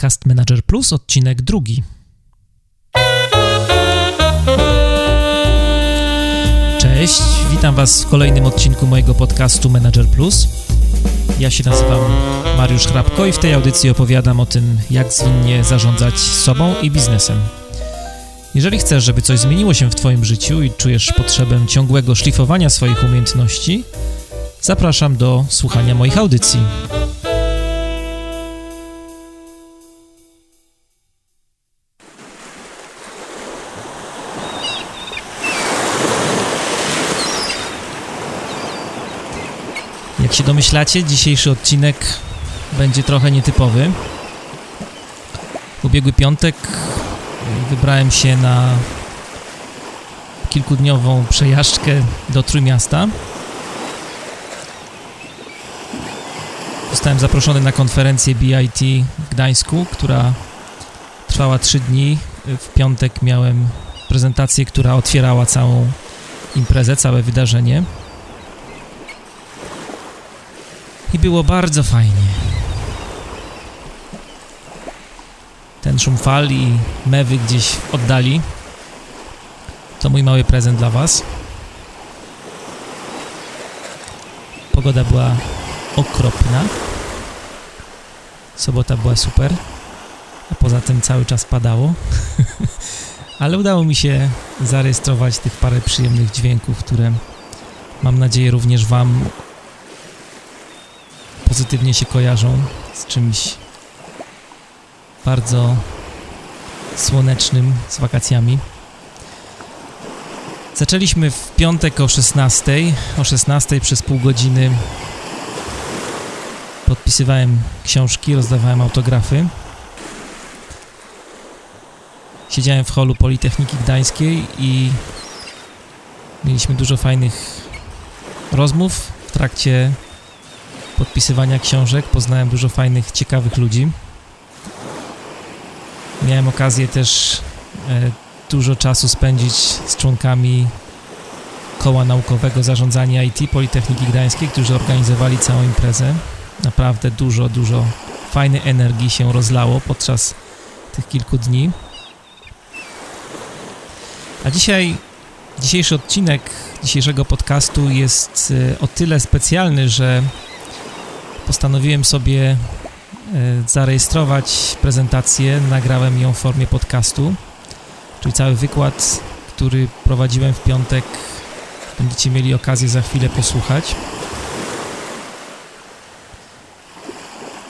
Podcast Manager Plus, odcinek drugi. Cześć, witam Was w kolejnym odcinku mojego podcastu Manager Plus. Ja się nazywam Mariusz Hrabko i w tej audycji opowiadam o tym, jak zwinnie zarządzać sobą i biznesem. Jeżeli chcesz, żeby coś zmieniło się w Twoim życiu i czujesz potrzebę ciągłego szlifowania swoich umiejętności, zapraszam do słuchania moich audycji. Jak się domyślacie, dzisiejszy odcinek będzie trochę nietypowy. W ubiegły piątek wybrałem się na kilkudniową przejażdżkę do Trójmiasta. Zostałem zaproszony na konferencję BIT w Gdańsku, która trwała 3 dni. W piątek miałem prezentację, która otwierała całą imprezę, całe wydarzenie. I było bardzo fajnie. Ten szum fal i mewy gdzieś oddali to mój mały prezent dla Was. Pogoda była okropna. Sobota była super, a poza tym cały czas padało. Ale udało mi się zarejestrować tych parę przyjemnych dźwięków, które mam nadzieję również Wam pozytywnie się kojarzą z czymś bardzo słonecznym, z wakacjami. Zaczęliśmy w piątek o 16. O 16 przez pół godziny podpisywałem książki, rozdawałem autografy. Siedziałem w holu Politechniki Gdańskiej i mieliśmy dużo fajnych rozmów w trakcie podpisywania książek. Poznałem dużo fajnych, ciekawych ludzi. Miałem okazję też e, dużo czasu spędzić z członkami Koła Naukowego Zarządzania IT Politechniki Gdańskiej, którzy organizowali całą imprezę. Naprawdę dużo, dużo fajnej energii się rozlało podczas tych kilku dni. A dzisiaj, dzisiejszy odcinek dzisiejszego podcastu jest e, o tyle specjalny, że postanowiłem sobie e, zarejestrować prezentację, nagrałem ją w formie podcastu, czyli cały wykład, który prowadziłem w piątek, będziecie mieli okazję za chwilę posłuchać.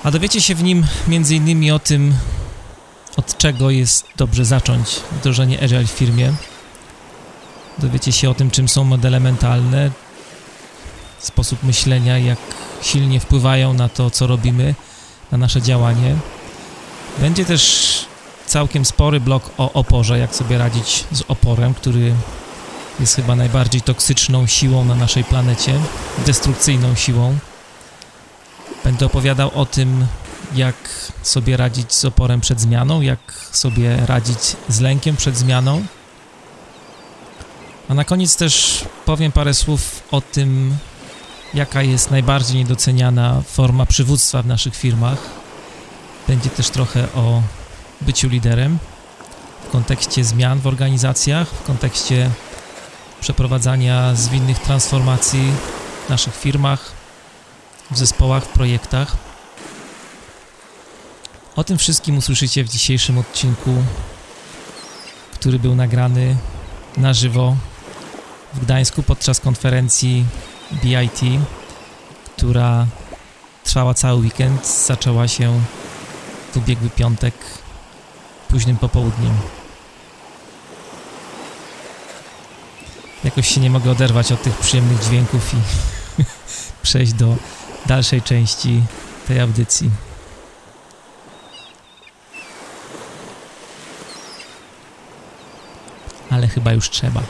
A dowiecie się w nim innymi o tym, od czego jest dobrze zacząć wdrożenie Agile w firmie. Dowiecie się o tym, czym są modele mentalne, sposób myślenia, jak silnie wpływają na to, co robimy, na nasze działanie. Będzie też całkiem spory blok o oporze, jak sobie radzić z oporem, który jest chyba najbardziej toksyczną siłą na naszej planecie, destrukcyjną siłą. Będę opowiadał o tym, jak sobie radzić z oporem przed zmianą, jak sobie radzić z lękiem przed zmianą. A na koniec też powiem parę słów o tym, jaka jest najbardziej niedoceniana forma przywództwa w naszych firmach. Będzie też trochę o byciu liderem w kontekście zmian w organizacjach, w kontekście przeprowadzania zwinnych transformacji w naszych firmach, w zespołach, w projektach. O tym wszystkim usłyszycie w dzisiejszym odcinku, który był nagrany na żywo w Gdańsku podczas konferencji BIT, która trwała cały weekend, zaczęła się w ubiegły piątek późnym popołudniem. Jakoś się nie mogę oderwać od tych przyjemnych dźwięków i przejść do dalszej części tej audycji. Ale chyba już trzeba.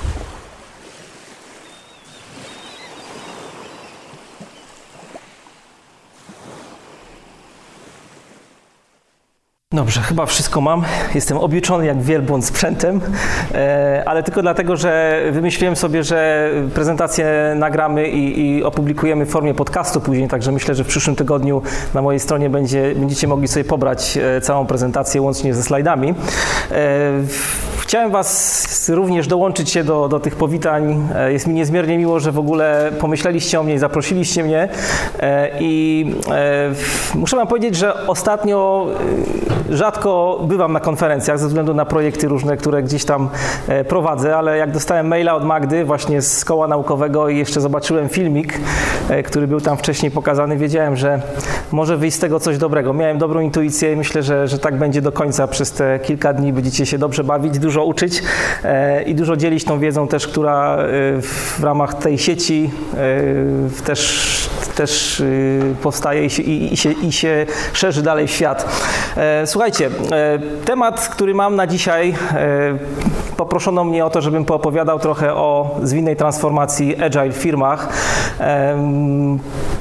Dobrze, chyba wszystko mam. Jestem obieczony jak wielbłąd sprzętem, e, ale tylko dlatego, że wymyśliłem sobie, że prezentację nagramy i, i, opublikujemy w formie podcastu później, także myślę, że w przyszłym tygodniu na mojej stronie będzie, będziecie mogli sobie pobrać e, całą prezentację łącznie ze slajdami. E, chciałem Was również dołączyć się do, do tych powitań. Jest mi niezmiernie miło, że w ogóle pomyśleliście o mnie i zaprosiliście mnie. I muszę Wam powiedzieć, że ostatnio rzadko bywam na konferencjach ze względu na projekty różne, które gdzieś tam e, prowadzę, ale jak dostałem maila od Magdy właśnie z koła naukowego i jeszcze zobaczyłem filmik, e, który był tam wcześniej pokazany, wiedziałem, że może wyjść z tego coś dobrego. Miałem dobrą intuicję i myślę, że, że tak będzie do końca. Przez te kilka dni będziecie się dobrze bawić, dużo uczyć e, i dużo dzielić tą wiedzą też, która w ramach tej sieci też też powstaje i się, i, się, szerzy dalej w świat. Słuchajcie, e, temat, który mam na dzisiaj, e, poproszono mnie o to, żebym poopowiadał trochę o zwinnej transformacji agile w firmach.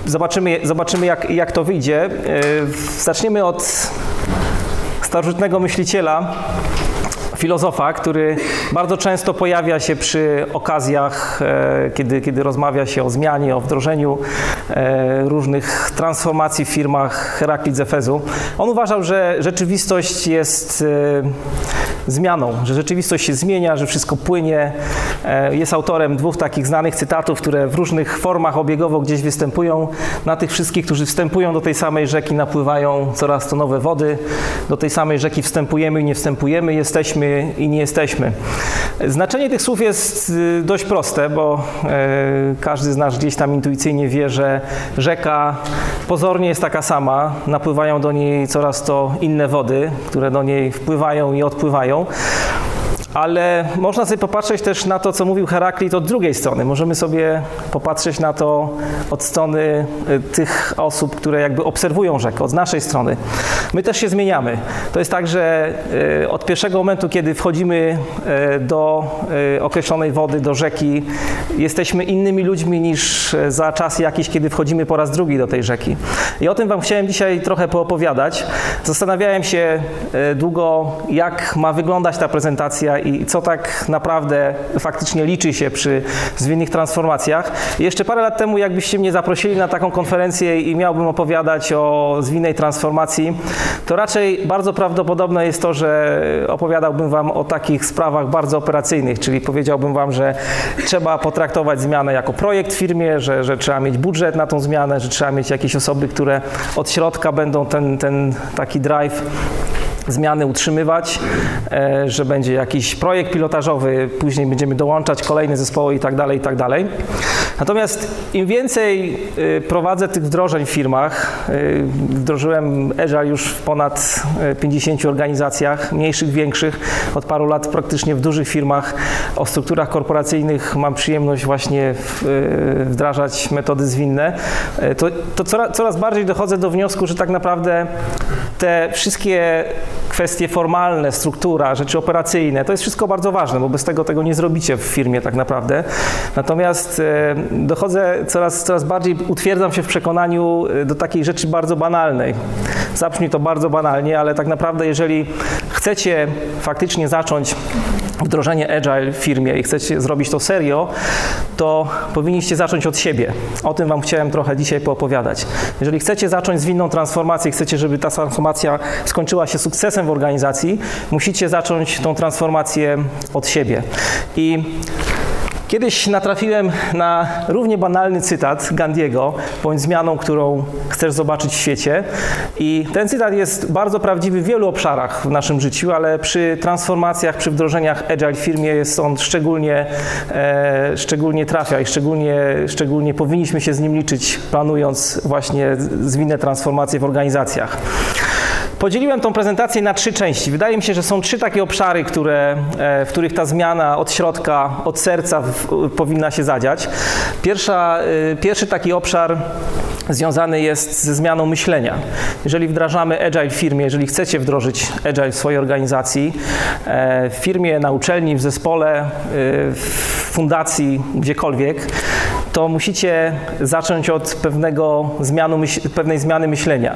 Zobaczymy, zobaczymy jak, jak to wyjdzie. E, zaczniemy od starożytnego myśliciela, filozofa, który bardzo często pojawia się przy okazjach, e, kiedy, kiedy rozmawia się o zmianie, o wdrożeniu e, różnych transformacji w firmach Heraklit z Efezu. On uważał, że rzeczywistość jest e, zmianą, że rzeczywistość się zmienia, że wszystko płynie. Jest autorem dwóch takich znanych cytatów, które w różnych formach obiegowo gdzieś występują. Na tych wszystkich, którzy wstępują do tej samej rzeki, napływają coraz to nowe wody. Do tej samej rzeki wstępujemy i nie wstępujemy, jesteśmy i nie jesteśmy. Znaczenie tych słów jest y, dość proste, bo e, każdy z nas gdzieś tam intuicyjnie wie, że rzeka pozornie jest taka sama, napływają do niej coraz to inne wody, które do niej wpływają i odpływają Então, ale można sobie popatrzeć też na to, co mówił Heraklit od drugiej strony. Możemy sobie popatrzeć na to od strony y, tych osób, które jakby obserwują rzekę, od naszej strony. My też się zmieniamy. To jest tak, że y, od pierwszego momentu, kiedy wchodzimy y, do określonej wody, do rzeki, jesteśmy innymi ludźmi niż za czas jakiś, kiedy wchodzimy po raz drugi do tej rzeki. I o tym Wam chciałem dzisiaj trochę poopowiadać. Zastanawiałem się długo, jak ma wyglądać ta prezentacja i co tak naprawdę faktycznie liczy się przy zwinnych transformacjach. jeszcze parę lat temu, jakbyście mnie zaprosili na taką konferencję i miałbym opowiadać o zwinnej transformacji, to raczej bardzo prawdopodobne jest to, że opowiadałbym Wam o takich sprawach bardzo operacyjnych, czyli powiedziałbym Wam, że trzeba potraktować zmianę jako projekt w firmie, że, że trzeba mieć budżet na tą zmianę, że trzeba mieć jakieś osoby, które od środka będą ten, ten taki drive zmiany utrzymywać, e, że będzie jakiś projekt pilotażowy, później będziemy dołączać kolejne zespoły i tak dalej, i tak dalej. Natomiast im więcej e, prowadzę tych wdrożeń w firmach, e, wdrożyłem Agile już w ponad 50 organizacjach, mniejszych, większych, od paru lat praktycznie w dużych firmach o strukturach korporacyjnych mam przyjemność właśnie wdrażać metody zwinne, to, to coraz, coraz bardziej dochodzę do wniosku, że tak naprawdę te wszystkie kwestie formalne, struktura, rzeczy operacyjne, to jest wszystko bardzo ważne, bo bez tego tego nie zrobicie w firmie tak naprawdę. Natomiast e, dochodzę coraz, coraz bardziej, utwierdzam się w przekonaniu e, do takiej rzeczy bardzo banalnej. Zabrzmi to bardzo banalnie, ale tak naprawdę jeżeli chcecie faktycznie zacząć wdrożenie Agile w firmie i chcecie zrobić to serio, to powinniście zacząć od siebie. O tym Wam chciałem trochę dzisiaj poopowiadać. Jeżeli chcecie zacząć zwinną transformację, chcecie, żeby ta transformacja skończyła się sukcesem w organizacji, musicie zacząć tą transformację od siebie. I Kiedyś natrafiłem na równie banalny cytat Gandiego, bądź zmianą, którą chcesz zobaczyć w świecie. I ten cytat jest bardzo prawdziwy w wielu obszarach w naszym życiu, ale przy transformacjach, przy wdrożeniach Agile w firmie jest on szczególnie, e, szczególnie trafia i szczególnie, szczególnie powinniśmy się z nim liczyć, planując właśnie zwinne transformacje w organizacjach. Podzieliłem tą prezentację na trzy części. Wydaje mi się, że są trzy takie obszary, które, e, w których ta zmiana od środka, od serca w, powinna się zadziać. Pierwsza, e, pierwszy taki obszar związany jest ze zmianą myślenia. Jeżeli wdrażamy Agile w firmie, jeżeli chcecie wdrożyć Agile w swojej organizacji, e, w firmie, na uczelni, w zespole, w fundacji, gdziekolwiek, to musicie zacząć od pewnego zmianu, pewnej zmiany myślenia.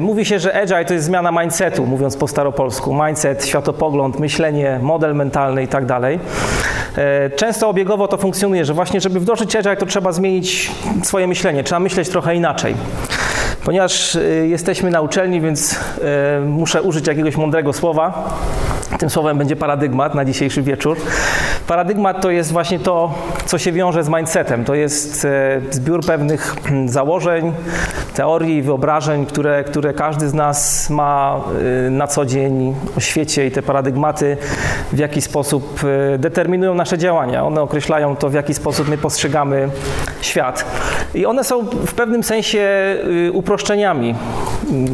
Mówi się, że agile to jest zmiana mindsetu, mówiąc po staropolsku. Mindset, światopogląd, myślenie, model mentalny i tak dalej. Często obiegowo to funkcjonuje, że właśnie żeby wdrożyć agile to trzeba zmienić swoje myślenie, trzeba myśleć trochę inaczej. Ponieważ y, jesteśmy na uczelni, więc y, muszę użyć jakiegoś mądrego słowa. Tym słowem będzie paradygmat na dzisiejszy wieczór. Paradygmat to jest właśnie to, co się wiąże z mindsetem. To jest e, zbiór pewnych mm, założeń, teorii, wyobrażeń, które, które każdy z nas ma e, na co dzień o świecie i te paradygmaty w jaki sposób e, determinują nasze działania. One określają to, w jaki sposób my postrzegamy świat. I one są w pewnym sensie uproszczeniami. Mm,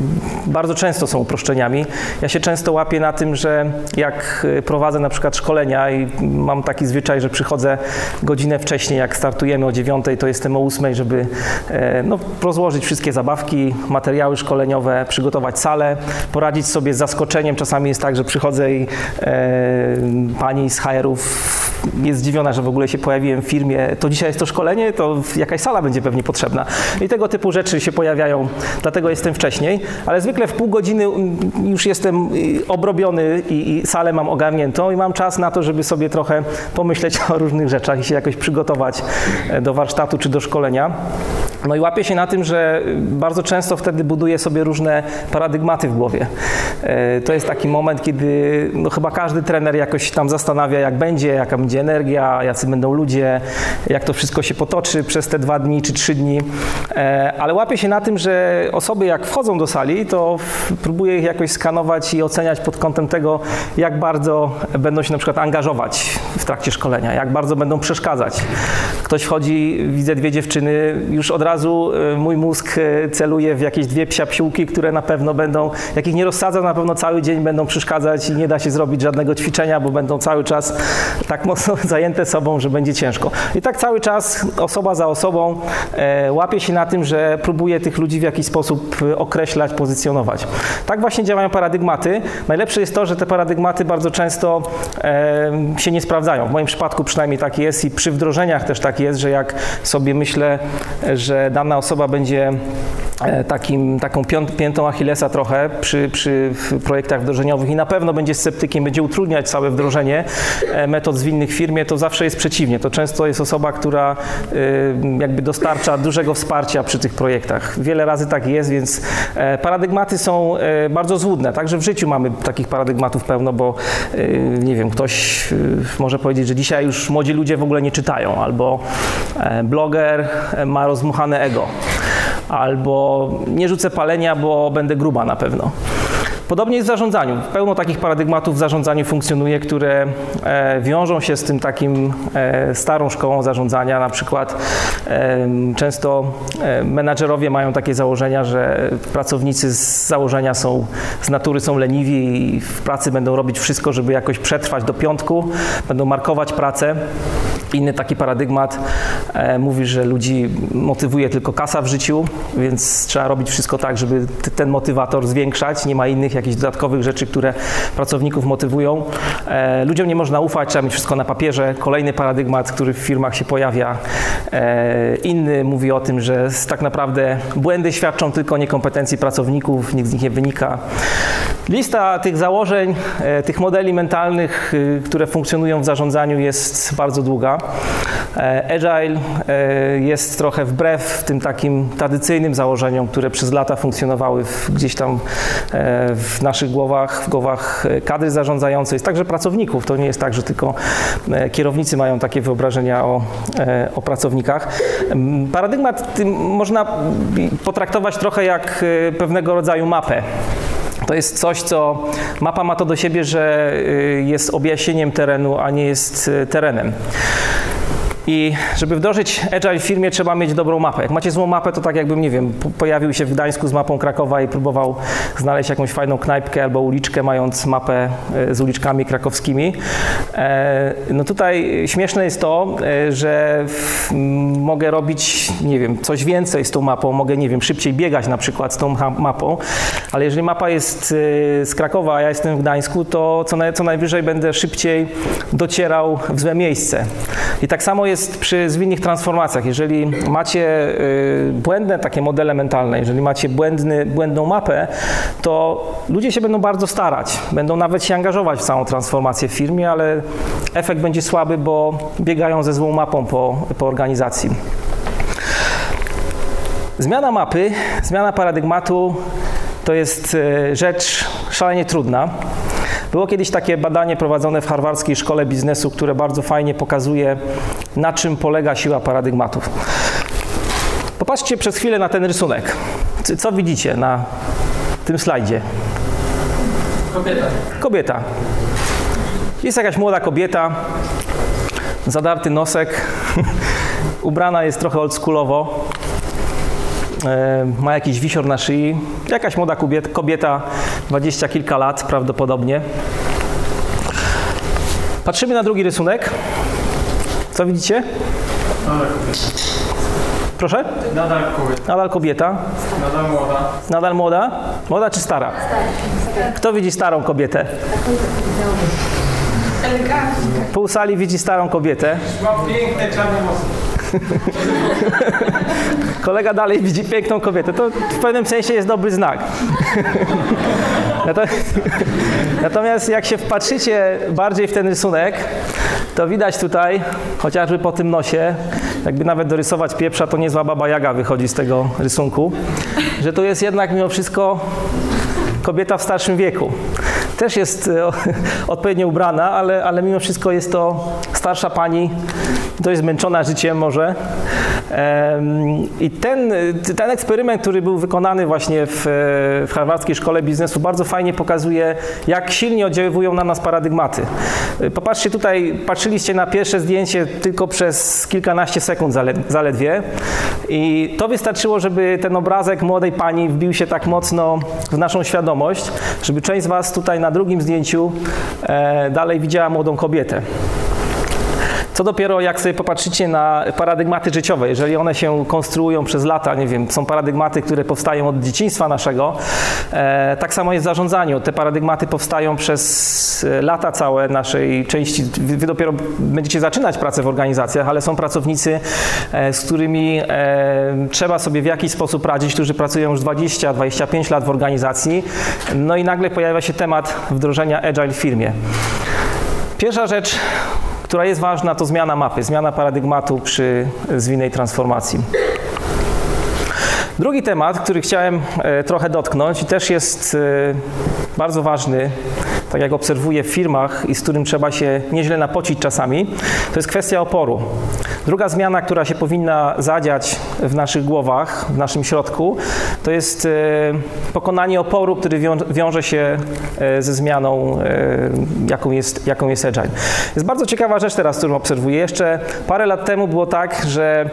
bardzo często są uproszczeniami. Ja się często łapię na tym, że jak prowadzę na przykład szkolenia i mam taki zwyczaj, że przychodzę godzinę wcześniej, jak startujemy o 9, to jestem o 8, żeby e, no, rozłożyć wszystkie zabawki, materiały szkoleniowe, przygotować salę, poradzić sobie z zaskoczeniem. Czasami jest tak, że przychodzę i e, pani z HR-ów jest zdziwiona, że w ogóle się pojawiłem w firmie. To dzisiaj jest to szkolenie, to jakaś sala będzie pewnie potrzebna. I tego typu rzeczy się pojawiają, dlatego jestem wcześniej, ale zwykle w pół godziny już jestem y, obrobiony i, i salę mam ogarniętą i mam czas na to, żeby sobie trochę pomyśleć o różnych rzeczach i się jakoś przygotować e, do warsztatu czy do szkolenia. No i łapię się na tym, że bardzo często wtedy buduję sobie różne paradygmaty w głowie. E, to jest taki moment, kiedy no chyba każdy trener jakoś tam zastanawia, jak będzie, jaka będzie energia, jacy będą ludzie, jak to wszystko się potoczy przez te dwa dni czy trzy dni. E, ale łapię się na tym, że osoby jak wchodzą do sali, to próbuję ich jakoś skanować i oceniać pod kątem tego, jak bardzo będą się na przykład angażować w trakcie szkolenia, jak bardzo będą przeszkadzać. Ktoś wchodzi, widzę dwie dziewczyny, już od razu e, mój mózg e, celuje w jakieś dwie psiapsiłki, które na pewno będą, jakich nie rozsadza, na pewno cały dzień będą przeszkadzać i nie da się zrobić żadnego ćwiczenia, bo będą cały czas tak mocno zajęte sobą, że będzie ciężko. I tak cały czas osoba za osobą e, łapie się na tym, że próbuje tych ludzi w jakiś sposób określać, pozycjonować. Tak właśnie działają paradygmaty. Najlepsze jest to, że te paradygmaty bardzo często się nie sprawdzają. W moim przypadku przynajmniej tak jest i przy wdrożeniach też tak jest, że jak sobie myślę, że dana osoba będzie e, takim, taką piętą Achillesa trochę przy, przy projektach wdrożeniowych i na pewno będzie sceptykiem, będzie utrudniać całe wdrożenie e, metod zwinnych w firmie, to zawsze jest przeciwnie. To często jest osoba, która e, jakby dostarcza dużego wsparcia przy tych projektach. Wiele razy tak jest, więc paradygmaty są bardzo złudne. Także w życiu mamy takich paradygmatów pełno, bo nie wiem, ktoś może powiedzieć, że dzisiaj już młodzi ludzie w ogóle nie czytają, albo bloger ma rozmuchane ego. Albo nie rzucę palenia, bo będę gruba na pewno. Podobnie jest w zarządzaniu. Pełno takich paradygmatów w zarządzaniu funkcjonuje, które e, wiążą się z tym takim e, starą szkołą zarządzania. Na przykład e, często menadżerowie mają takie założenia, że pracownicy z założenia są, z natury są leniwi i w pracy będą robić wszystko, żeby jakoś przetrwać do piątku, będą markować pracę. Inny taki paradygmat mówi, że ludzi motywuje tylko kasa w życiu, więc trzeba robić wszystko tak, żeby ten motywator zwiększać. Nie ma innych jakichś dodatkowych rzeczy, które pracowników motywują. E, ludziom nie można ufać, trzeba mieć wszystko na papierze. Kolejny paradygmat, który w firmach się pojawia. E, inny mówi o tym, że tak naprawdę błędy świadczą tylko o niekompetencji pracowników, nic z nich nie wynika. Lista tych założeń, e, tych modeli mentalnych, które funkcjonują w zarządzaniu jest bardzo długa. Agile jest trochę wbrew tym takim tradycyjnym założeniom, które przez lata funkcjonowały w, gdzieś tam w w naszych głowach, w głowach e, kadry zarządzającej, także pracowników. To nie jest tak, że tylko e, kierownicy mają takie wyobrażenia o, e, o pracownikach. Paradygmat można potraktować trochę jak pewnego rodzaju mapę. To jest coś, co mapa ma to do siebie, że jest objaśnieniem terenu, a nie jest terenem. I żeby wdrożyć Agile w firmie, trzeba mieć dobrą mapę. Jak macie złą mapę, to tak jakbym, nie wiem, pojawił się w Gdańsku z mapą Krakowa i próbował znaleźć jakąś fajną knajpkę albo uliczkę, mając mapę e, z uliczkami krakowskimi. E, no tutaj śmieszne jest to, e, że mogę robić, nie wiem, coś więcej z tą mapą, mogę, nie wiem, szybciej biegać na przykład z tą mapą, ale jeżeli mapa jest z Krakowa, a ja jestem w Gdańsku, to co, najwyżej będę szybciej docierał w złe miejsce. I tak samo jest jest przy zwinnych transformacjach. Jeżeli macie y, błędne takie modele mentalne, jeżeli macie błędny, błędną mapę, to ludzie się będą bardzo starać, będą nawet się angażować w całą transformację w firmie, ale efekt będzie słaby, bo biegają ze złą mapą po, po organizacji. Zmiana mapy, zmiana paradygmatu to jest y, rzecz szalenie trudna. Było kiedyś takie badanie prowadzone w harwardzkiej szkole biznesu, które bardzo fajnie pokazuje, na czym polega siła paradygmatów. Popatrzcie przez chwilę na ten rysunek. Co widzicie na tym slajdzie? Kobieta. Kobieta. Jest jakaś młoda kobieta, zadarty nosek, ubrana jest trochę oldschoolowo, ma jakiś wisior na szyi, jakaś młoda kobieta, kobieta, dwadzieścia kilka lat prawdopodobnie. Patrzymy na drugi rysunek. Co widzicie? Nadal kobieta. Proszę? Nadal kobieta. Nadal kobieta. Nadal młoda. Nadal młoda? Młoda czy stara? Kto widzi starą kobietę? Pół sali widzi starą kobietę. Ma piękne czarne włosy. Kolega dalej widzi piękną kobietę. To w pewnym sensie jest dobry znak. Natomiast, jak się wpatrzycie bardziej w ten rysunek, to widać tutaj, chociażby po tym nosie, jakby nawet dorysować pieprza, to niezła baba Jaga wychodzi z tego rysunku, że to jest jednak mimo wszystko kobieta w starszym wieku. Też jest e, odpowiednio ubrana, ale, ale mimo wszystko jest to starsza pani, dość zmęczona życiem może. I ten, ten eksperyment, który był wykonany właśnie w, w szkole biznesu, bardzo fajnie pokazuje, jak silnie oddziaływują na nas paradygmaty. E, Popatrzcie tutaj, patrzyliście na pierwsze zdjęcie tylko przez kilkanaście sekund zale, zaledwie i to wystarczyło, żeby ten obrazek młodej pani wbił się tak mocno w naszą świadomość, żeby część z Was tutaj na drugim zdjęciu e, dalej widziała młodą kobietę. Co dopiero jak sobie popatrzycie na paradygmaty życiowe, jeżeli one się konstruują przez lata, nie wiem, są paradygmaty, które powstają od dzieciństwa naszego, e, tak samo jest w zarządzaniu. Te paradygmaty powstają przez e, lata całe naszej części. Wy, wy dopiero będziecie zaczynać pracę w organizacjach, ale są pracownicy, e, z którymi e, trzeba sobie w jakiś sposób radzić, którzy pracują już 20-25 lat w organizacji. No i nagle pojawia się temat wdrożenia Agile w firmie. Pierwsza rzecz, która jest ważna, to zmiana mapy, zmiana paradygmatu przy zwinnej transformacji. Drugi temat, który chciałem e, trochę dotknąć i też jest e, bardzo ważny, tak jak obserwuję w firmach i z którym trzeba się nieźle napocić czasami, to jest kwestia oporu. Druga zmiana, która się powinna zadziać w naszych głowach, w naszym środku, to jest e, pokonanie oporu, który wią- wiąże się e, ze zmianą, e, jaką jest, jaką jest Agile. Jest bardzo ciekawa rzecz teraz, którą obserwuję. Jeszcze parę lat temu było tak, że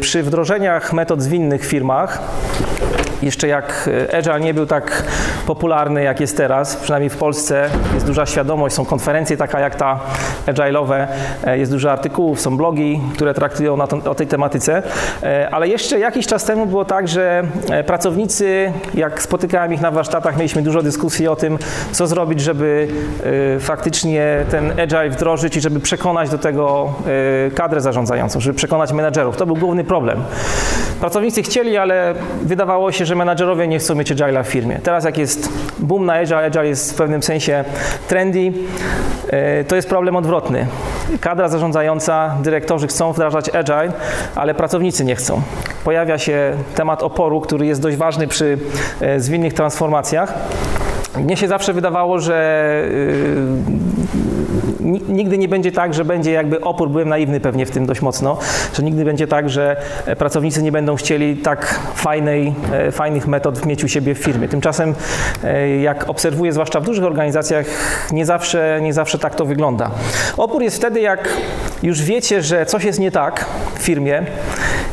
przy wdrożeniach metod zwinnych w firmach, jeszcze jak e, Agile nie był tak popularny, jak jest teraz, przynajmniej w Polsce jest duża świadomość, są konferencje taka jak ta Agile'owe, e, jest dużo artykułów, są blogi, które traktują na to, o tej tematyce, E, ale jeszcze jakiś czas temu było tak, że pracownicy, jak spotykałem ich na warsztatach, mieliśmy dużo dyskusji o tym, co zrobić, żeby faktycznie ten Agile wdrożyć i żeby przekonać do tego kadrę zarządzającą, żeby przekonać menedżerów. To był główny problem. Pracownicy chcieli, ale wydawało się, że menadżerowie nie chcą mieć Agile'a w firmie. Teraz jak jest boom na Agile, Agile jest w pewnym sensie trendy, e, to jest problem odwrotny. Kadra zarządzająca, dyrektorzy chcą wdrażać Agile, ale pracownicy nie chcą. Pojawia się temat oporu, który jest dość ważny przy e, zwinnych transformacjach. Mnie się zawsze wydawało, że ni- nigdy nie będzie tak, że będzie jakby opór, byłem naiwny pewnie w tym dość mocno, że nigdy będzie tak, że e, pracownicy nie będą chcieli tak fajnej, e, fajnych metod mieć u siebie w firmie. Tymczasem e, jak obserwuję, zwłaszcza w dużych organizacjach, nie zawsze, nie zawsze tak to wygląda. Opór jest wtedy, jak już wiecie, że coś jest nie tak w firmie,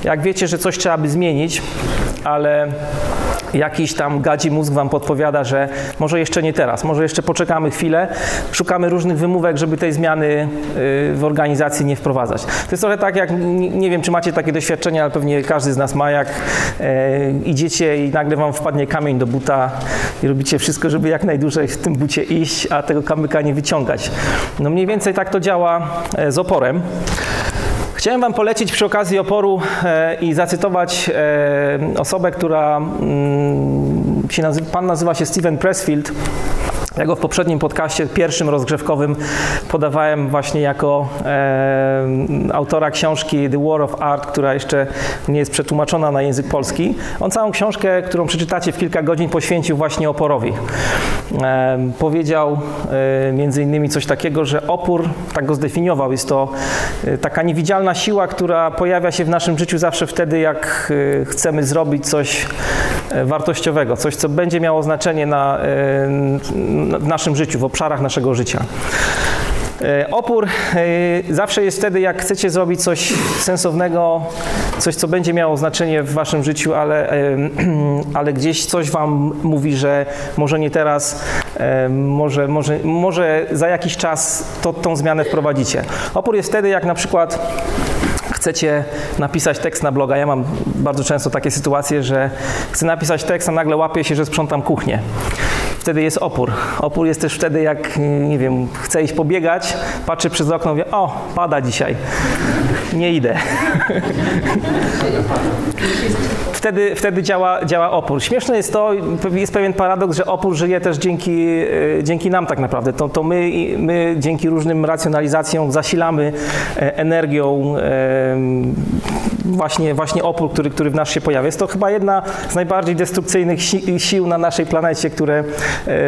jak wiecie, że coś trzeba by zmienić, ale jakiś tam gadzi mózg wam podpowiada, że może jeszcze nie teraz, może jeszcze poczekamy chwilę, szukamy różnych wymówek, żeby tej zmiany y, w organizacji nie wprowadzać. To jest trochę tak, jak nie wiem, czy macie takie doświadczenia, ale pewnie każdy z nas ma, jak e, idziecie i nagle wam wpadnie kamień do buta i robicie wszystko, żeby jak najdłużej w tym bucie iść, a tego kamyka nie wyciągać. No mniej więcej tak to działa e, z oporem. Chciałem Wam polecić przy okazji oporu e, i zacytować e, osobę, która mm, się pan nazywa się Steven Pressfield. Ja go w poprzednim podcaście, pierwszym rozgrzewkowym, podawałem właśnie jako e, autora książki The War of Art, która jeszcze nie jest przetłumaczona na język polski. On całą książkę, którą przeczytacie w kilka godzin, poświęcił właśnie oporowi. E, powiedział e, między innymi coś takiego, że opór, tak go zdefiniował, jest to e, taka niewidzialna siła, która pojawia się w naszym życiu zawsze wtedy, jak e, chcemy zrobić coś wartościowego, coś, co będzie miało znaczenie na, e, naszym życiu, w obszarach naszego życia. E, Opór e, zawsze jest wtedy, jak chcecie zrobić coś sensownego, coś, co będzie miało znaczenie w waszym życiu, ale, e, ale gdzieś coś wam mówi, że może nie teraz, e, może, może, może za jakiś czas to, tą zmianę wprowadzicie. Opór jest wtedy, jak na przykład chcecie napisać tekst na bloga. Ja mam bardzo często takie sytuacje, że chcę napisać tekst, a nagle łapię się, że sprzątam kuchnię. Wtedy jest opór. Opór jest też wtedy, jak, nie wiem, chcę iść pobiegać, patrzę przez okno, mówię, o, pada dzisiaj, nie idę. Wtedy, wtedy działa, działa opór. Śmieszne jest to, jest pewien paradoks, że opór żyje też dzięki, e, dzięki nam tak naprawdę. To, to my, my dzięki różnym racjonalizacjom zasilamy e, energią e, właśnie, właśnie opór, który, który w nas się pojawia. Jest to chyba jedna z najbardziej destrukcyjnych si sił na naszej planecie, które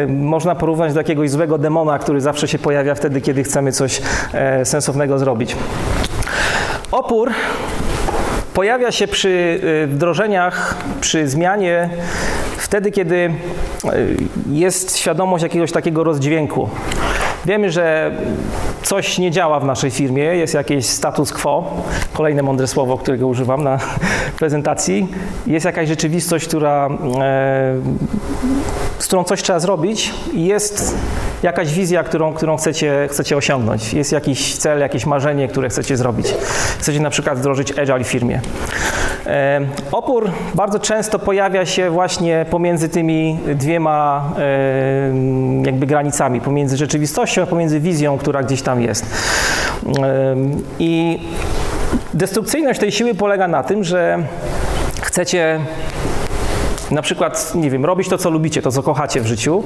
można porównać do jakiegoś złego demona, który zawsze się pojawia wtedy, kiedy chcemy coś sensownego zrobić. Opór pojawia się przy e, wdrożeniach, przy zmianie, wtedy, kiedy e, jest świadomość jakiegoś takiego rozdźwięku. Wiemy, że coś nie działa w naszej firmie, jest jakieś status quo, kolejne mądre słowo, którego używam na prezentacji. Jest jakaś rzeczywistość, która, e, z którą coś trzeba zrobić i jest jakaś wizja, którą, którą chcecie, chcecie osiągnąć. Jest jakiś cel, jakieś marzenie, które chcecie zrobić. Chcecie na przykład wdrożyć Agile w firmie. E, opór bardzo często pojawia się właśnie pomiędzy tymi dwiema e, jakby granicami, pomiędzy rzeczywistością, a pomiędzy wizją, która gdzieś tam jest. E, I destrukcyjność tej siły polega na tym, że chcecie na przykład, nie wiem, robić to, co lubicie, to, co kochacie w życiu,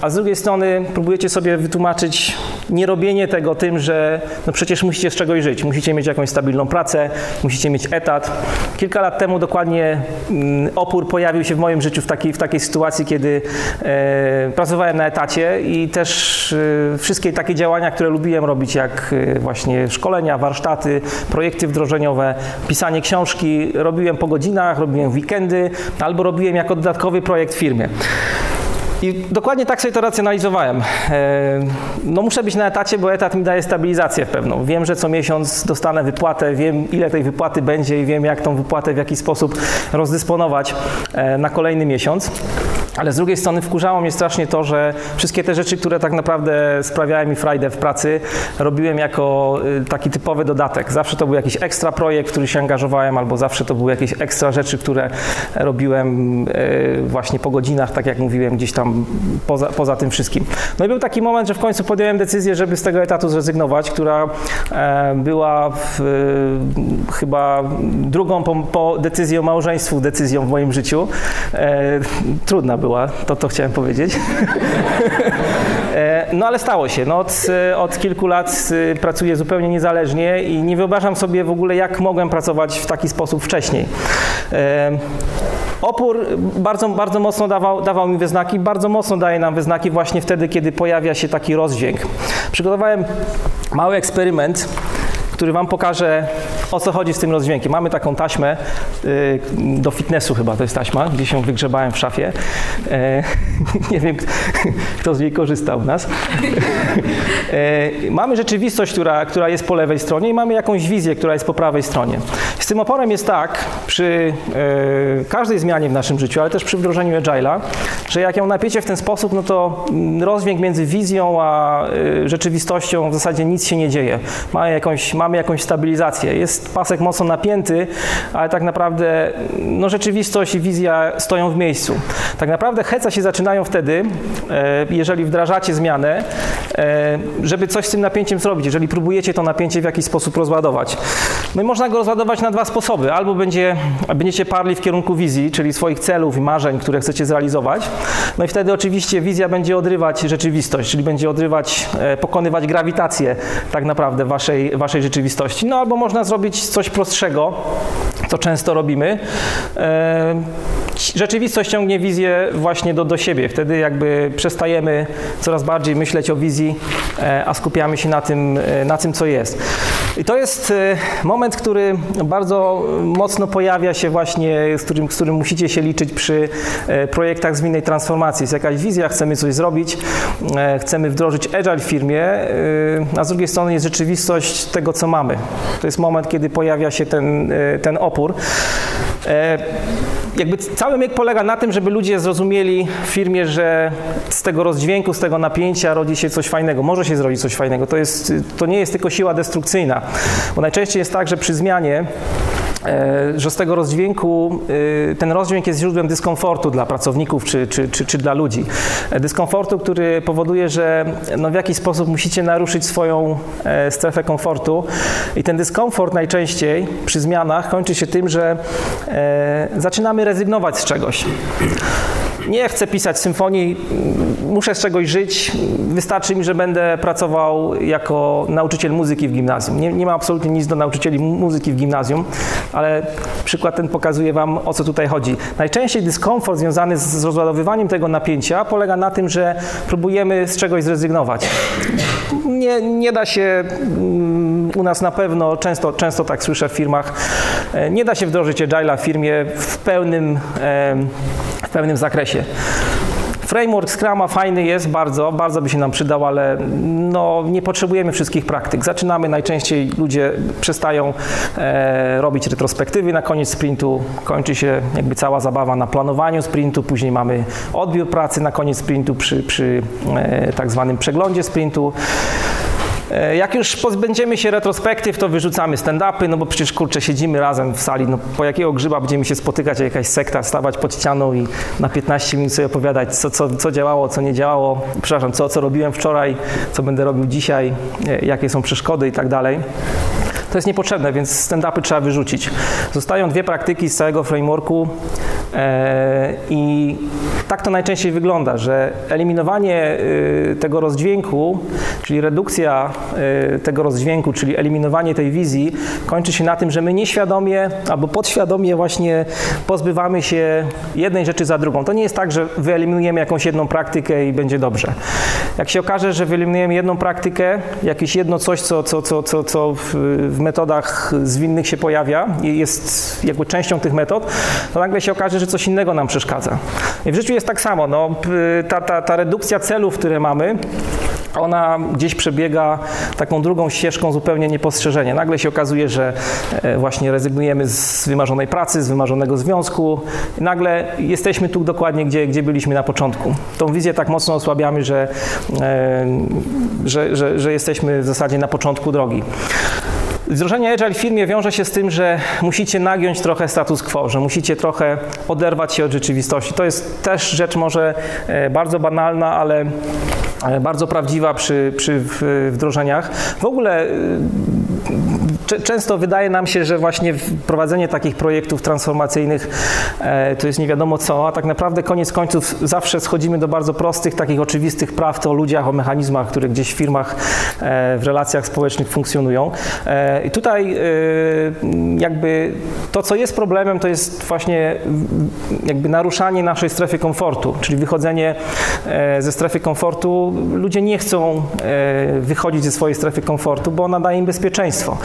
a z drugiej strony próbujecie sobie wytłumaczyć nierobienie tego tym, że no przecież musicie z czegoś żyć, musicie mieć jakąś stabilną pracę, musicie mieć etat. Kilka lat temu dokładnie mm, opór pojawił się w moim życiu w takiej, w takiej sytuacji, kiedy e, pracowałem na etacie i też e, wszystkie takie działania, które lubiłem robić, jak e, właśnie szkolenia, warsztaty, projekty wdrożeniowe, pisanie książki, robiłem po godzinach, robiłem weekendy, albo robiłem jako dodatkowy projekt w firmie. I dokładnie tak sobie to racjonalizowałem. E, No muszę być na etacie, bo etat mi daje stabilizację pewną. Wiem, że co miesiąc dostanę wypłatę, wiem ile tej wypłaty będzie i wiem jak tą wypłatę w jakiś sposób rozdysponować e, na kolejny miesiąc. Ale z drugiej strony wkurzało mnie strasznie to, że wszystkie te rzeczy, które tak naprawdę sprawiały mi frajdę w pracy, robiłem jako y, taki typowy dodatek. Zawsze to był jakiś ekstra projekt, w który się angażowałem, albo zawsze to były jakieś ekstra rzeczy, które robiłem y, właśnie po godzinach, tak jak mówiłem, gdzieś tam poza, poza tym wszystkim. No i był taki moment, że w końcu podjąłem decyzję, żeby z tego etatu zrezygnować, która e, była w, y, chyba drugą po, po decyzji o małżeństwu decyzją w moim życiu. E, trudna była, to to chciałem powiedzieć. E, No ale stało się. No, od, od kilku lat y, pracuję zupełnie niezależnie i nie wyobrażam sobie w ogóle, jak mogłem pracować w taki sposób wcześniej. E, Opór bardzo, bardzo mocno dawał, dawał mi wyznaki, bardzo mocno daje nam wyznaki właśnie wtedy, kiedy pojawia się taki rozdźwięk. Przygotowałem mały eksperyment, który Wam pokaże, o co chodzi z tym rozdźwiękiem. Mamy taką taśmę y, do fitnessu chyba, to jest taśma, gdzie się wygrzebałem w szafie. E, nie wiem, kto z niej korzysta u nas. E, mamy rzeczywistość, która, która jest po lewej stronie i mamy jakąś wizję, która jest po prawej stronie. Z tym oporem jest tak, przy e, każdej zmianie w naszym życiu, ale też przy wdrożeniu Agile'a, że jak ją napiecie w ten sposób, no to mm, rozdźwięk między wizją a e, rzeczywistością w zasadzie nic się nie dzieje. Mamy jakąś, mamy jakąś stabilizację. Jest pasek mocno napięty, ale tak naprawdę no, rzeczywistość i wizja stoją w miejscu. Tak naprawdę heca się zaczynają wtedy, jeżeli wdrażacie zmianę, żeby coś z tym napięciem zrobić, jeżeli próbujecie to napięcie w jakiś sposób rozładować. No i można go rozładować na dwa sposoby. Albo będzie, będziecie parli w kierunku wizji, czyli swoich celów i marzeń, które chcecie zrealizować. No i wtedy oczywiście wizja będzie odrywać rzeczywistość, czyli będzie odrywać, e, pokonywać grawitację tak naprawdę waszej, waszej rzeczywistości. No albo można zrobić coś prostszego, co często robimy. E, rzeczywistość ciągnie wizję właśnie do, do siebie. Wtedy jakby przestajemy coraz bardziej myśleć o wizji, e, a skupiamy się na tym, e, na tym, co jest. I to jest e, moment, który bardzo mocno pojawia się właśnie, z którym, z którym musicie się liczyć przy projektach zwinnej transformacji. Jest jakaś wizja, chcemy coś zrobić, chcemy wdrożyć agile w firmie, a z drugiej strony jest rzeczywistość tego, co mamy. To jest moment, kiedy pojawia się ten, ten opór jakby cały myk polega na tym, żeby ludzie zrozumieli w firmie, że z tego rozdźwięku, z tego napięcia rodzi się coś fajnego. Może się zrodzić coś fajnego. To, jest, to nie jest tylko siła destrukcyjna. Bo najczęściej jest tak, że przy zmianie że z tego rozdźwięku, e, ten rozdźwięk jest źródłem dyskomfortu dla pracowników czy, czy, czy, czy dla ludzi. E, dyskomfortu, który powoduje, że no w jakiś sposób musicie naruszyć swoją strefę komfortu i ten dyskomfort najczęściej przy zmianach kończy się tym, że zaczynamy rezygnować z czegoś nie chcę pisać symfonii, muszę z czegoś żyć, wystarczy mi, że będę pracował jako nauczyciel muzyki w gimnazjum. Nie, nie ma absolutnie nic do nauczycieli muzyki w gimnazjum, ale przykład ten pokazuje Wam, o co tutaj chodzi. Najczęściej dyskomfort związany z rozładowywaniem tego napięcia polega na tym, że próbujemy z czegoś zrezygnować. Nie, nie da się mm, u nas na pewno, często, często tak słyszę w firmach, e, nie da się wdrożyć agile'a w firmie w pełnym, w pełnym zakresie. Framework Scrama fajny jest bardzo, bardzo by się nam przydał, ale no, nie potrzebujemy wszystkich praktyk. Zaczynamy, najczęściej ludzie przestają e, robić retrospektywy na koniec sprintu, kończy się jakby cała zabawa na planowaniu sprintu, później mamy odbiór pracy na koniec sprintu przy, przy e, tak zwanym przeglądzie sprintu. E, jak już pozbędziemy się retrospektyw, to wyrzucamy stand-upy, no bo przecież kurczę, siedzimy razem w sali, no po jakiego grzyba będziemy się spotykać, jakaś sekta, stawać pod ścianą i na 15 minut sobie opowiadać, co, co, co działało, co nie działało, przepraszam, co, co robiłem wczoraj, co będę robił dzisiaj, e, jakie są przeszkody i tak dalej. To jest niepotrzebne, więc stand-upy trzeba wyrzucić. Zostają dwie praktyki z całego frameworku e, i tak to najczęściej wygląda, że eliminowanie y, tego rozdźwięku, czyli redukcja y, tego rozdźwięku, czyli eliminowanie tej wizji, kończy się na tym, że my nieświadomie albo podświadomie właśnie pozbywamy się jednej rzeczy za drugą. To nie jest tak, że wyeliminujemy jakąś jedną praktykę i będzie dobrze. Jak się okaże, że wyeliminujemy jedną praktykę, jakieś jedno coś, co, co, co, co, co w, w metodach zwinnych się pojawia i jest jakby częścią tych metod, to nagle się okaże, że coś innego nam przeszkadza. I w życiu jest tak samo. No, ta, ta, ta redukcja celów, które mamy, ona gdzieś przebiega taką drugą ścieżką zupełnie niepostrzeżenie. Nagle się okazuje, że e, właśnie rezygnujemy z wymarzonej pracy, z wymarzonego związku. Nagle jesteśmy tu dokładnie, gdzie, gdzie byliśmy na początku. Tą wizję tak mocno osłabiamy, że, e, że, że, że jesteśmy w zasadzie na początku drogi. Wdrożenie Agile w firmie wiąże się z tym, że musicie nagiąć trochę status quo, że musicie trochę oderwać się od rzeczywistości. To jest też rzecz może e, bardzo banalna, ale bardzo prawdziwa przy, przy wdrożeniach. W ogóle często wydaje nam się, że właśnie prowadzenie takich projektów transformacyjnych e, to jest nie wiadomo co, a tak naprawdę koniec końców zawsze schodzimy do bardzo prostych, takich oczywistych prawd o ludziach, o mechanizmach, które gdzieś w firmach, e, w relacjach społecznych funkcjonują. E, I tutaj jakby to, co jest problemem, to jest właśnie jakby naruszanie naszej strefy komfortu, czyli wychodzenie ze strefy komfortu. Ludzie nie chcą wychodzić ze swojej strefy komfortu, bo ona daje im bezpieczeństwo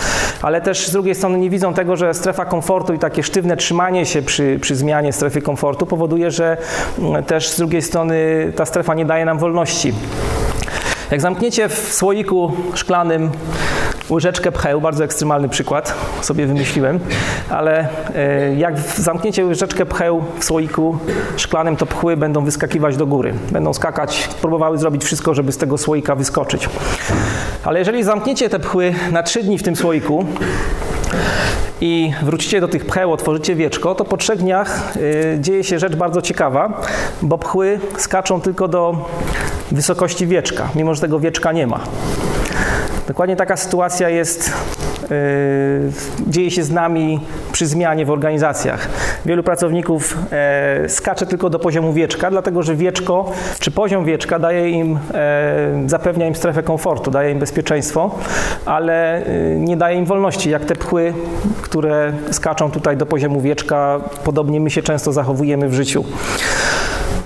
ale też z drugiej strony nie widzą tego, że strefa komfortu i takie sztywne trzymanie się przy, przy zmianie strefy komfortu powoduje, że mm, też z drugiej strony ta strefa nie daje nam wolności. Jak zamkniecie w słoiku szklanym łyżeczkę pcheł, bardzo ekstremalny przykład, sobie wymyśliłem, ale e, jak zamkniecie łyżeczkę pcheł w słoiku szklanym, to pchły będą wyskakiwać do góry. Będą skakać, próbowały zrobić wszystko, żeby z tego słoika wyskoczyć. Ale jeżeli zamkniecie te pchły na trzy dni w tym słoiku, i wrócicie do tych pcheł, otworzycie wieczko, to po trzech dniach y, dzieje się rzecz bardzo ciekawa, bo pchły skaczą tylko do wysokości wieczka, mimo że tego wieczka nie ma. Dokładnie taka sytuacja jest, yy, dzieje się z nami przy zmianie w organizacjach. Wielu pracowników e, skacze tylko do poziomu wieczka, dlatego że wieczko, czy poziom wieczka daje im, e, zapewnia im strefę komfortu, daje im bezpieczeństwo, ale e, nie daje im wolności, jak te pchły, które skaczą tutaj do poziomu wieczka, podobnie my się często zachowujemy w życiu.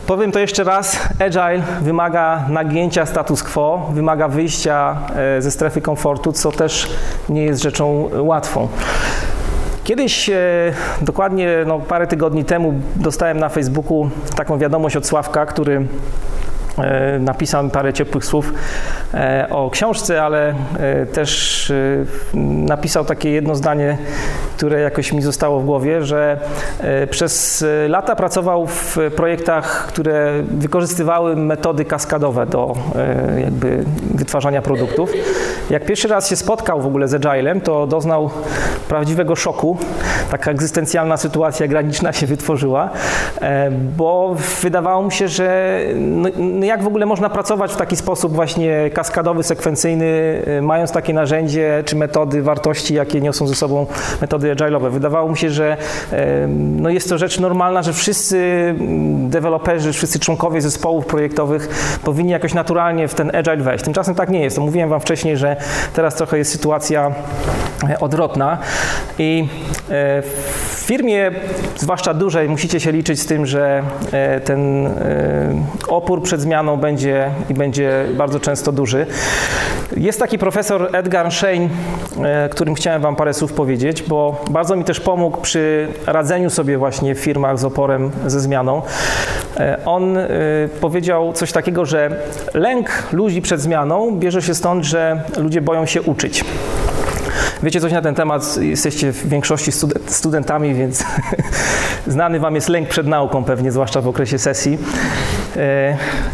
Powiem to jeszcze raz, Agile wymaga nagięcia status quo, wymaga wyjścia e, ze strefy komfortu, co też nie jest rzeczą łatwą. Kiedyś, e, dokładnie no, parę tygodni temu, dostałem na Facebooku taką wiadomość od Sławka, który e, napisał mi parę ciepłych słów e, o książce, ale e, też napisał takie jedno zdanie, które jakoś mi zostało w głowie, że przez lata pracował w projektach, które wykorzystywały metody kaskadowe do jakby wytwarzania produktów. Jak pierwszy raz się spotkał w ogóle z Agilem, to doznał prawdziwego szoku. Taka egzystencjalna sytuacja graniczna się wytworzyła, bo wydawało mu się, że no, jak w ogóle można pracować w taki sposób właśnie kaskadowy, sekwencyjny, e, mając takie narzędzie czy metody, wartości, jakie niosą ze sobą metody agile'owe. Wydawało mu się, że no jest to rzecz normalna, że wszyscy mm, deweloperzy, wszyscy członkowie zespołów projektowych powinni jakoś naturalnie w ten agile wejść. Tymczasem tak nie jest. Mówiłem Wam wcześniej, że teraz trochę jest sytuacja e, odwrotna i e, w firmie, zwłaszcza dużej, musicie się liczyć z tym, że e, ten opór przed zmianą będzie i będzie bardzo często duży. Jest taki profesor Edgar Schein, którym chciałem Wam parę słów powiedzieć, bo bardzo mi też pomógł przy radzeniu sobie właśnie w firmach z oporem ze zmianą. On powiedział coś takiego, że lęk ludzi przed zmianą bierze się stąd, że ludzie boją się uczyć. Wiecie coś na ten temat, jesteście w większości studentami, więc znany Wam jest lęk przed nauką, pewnie, zwłaszcza w okresie sesji.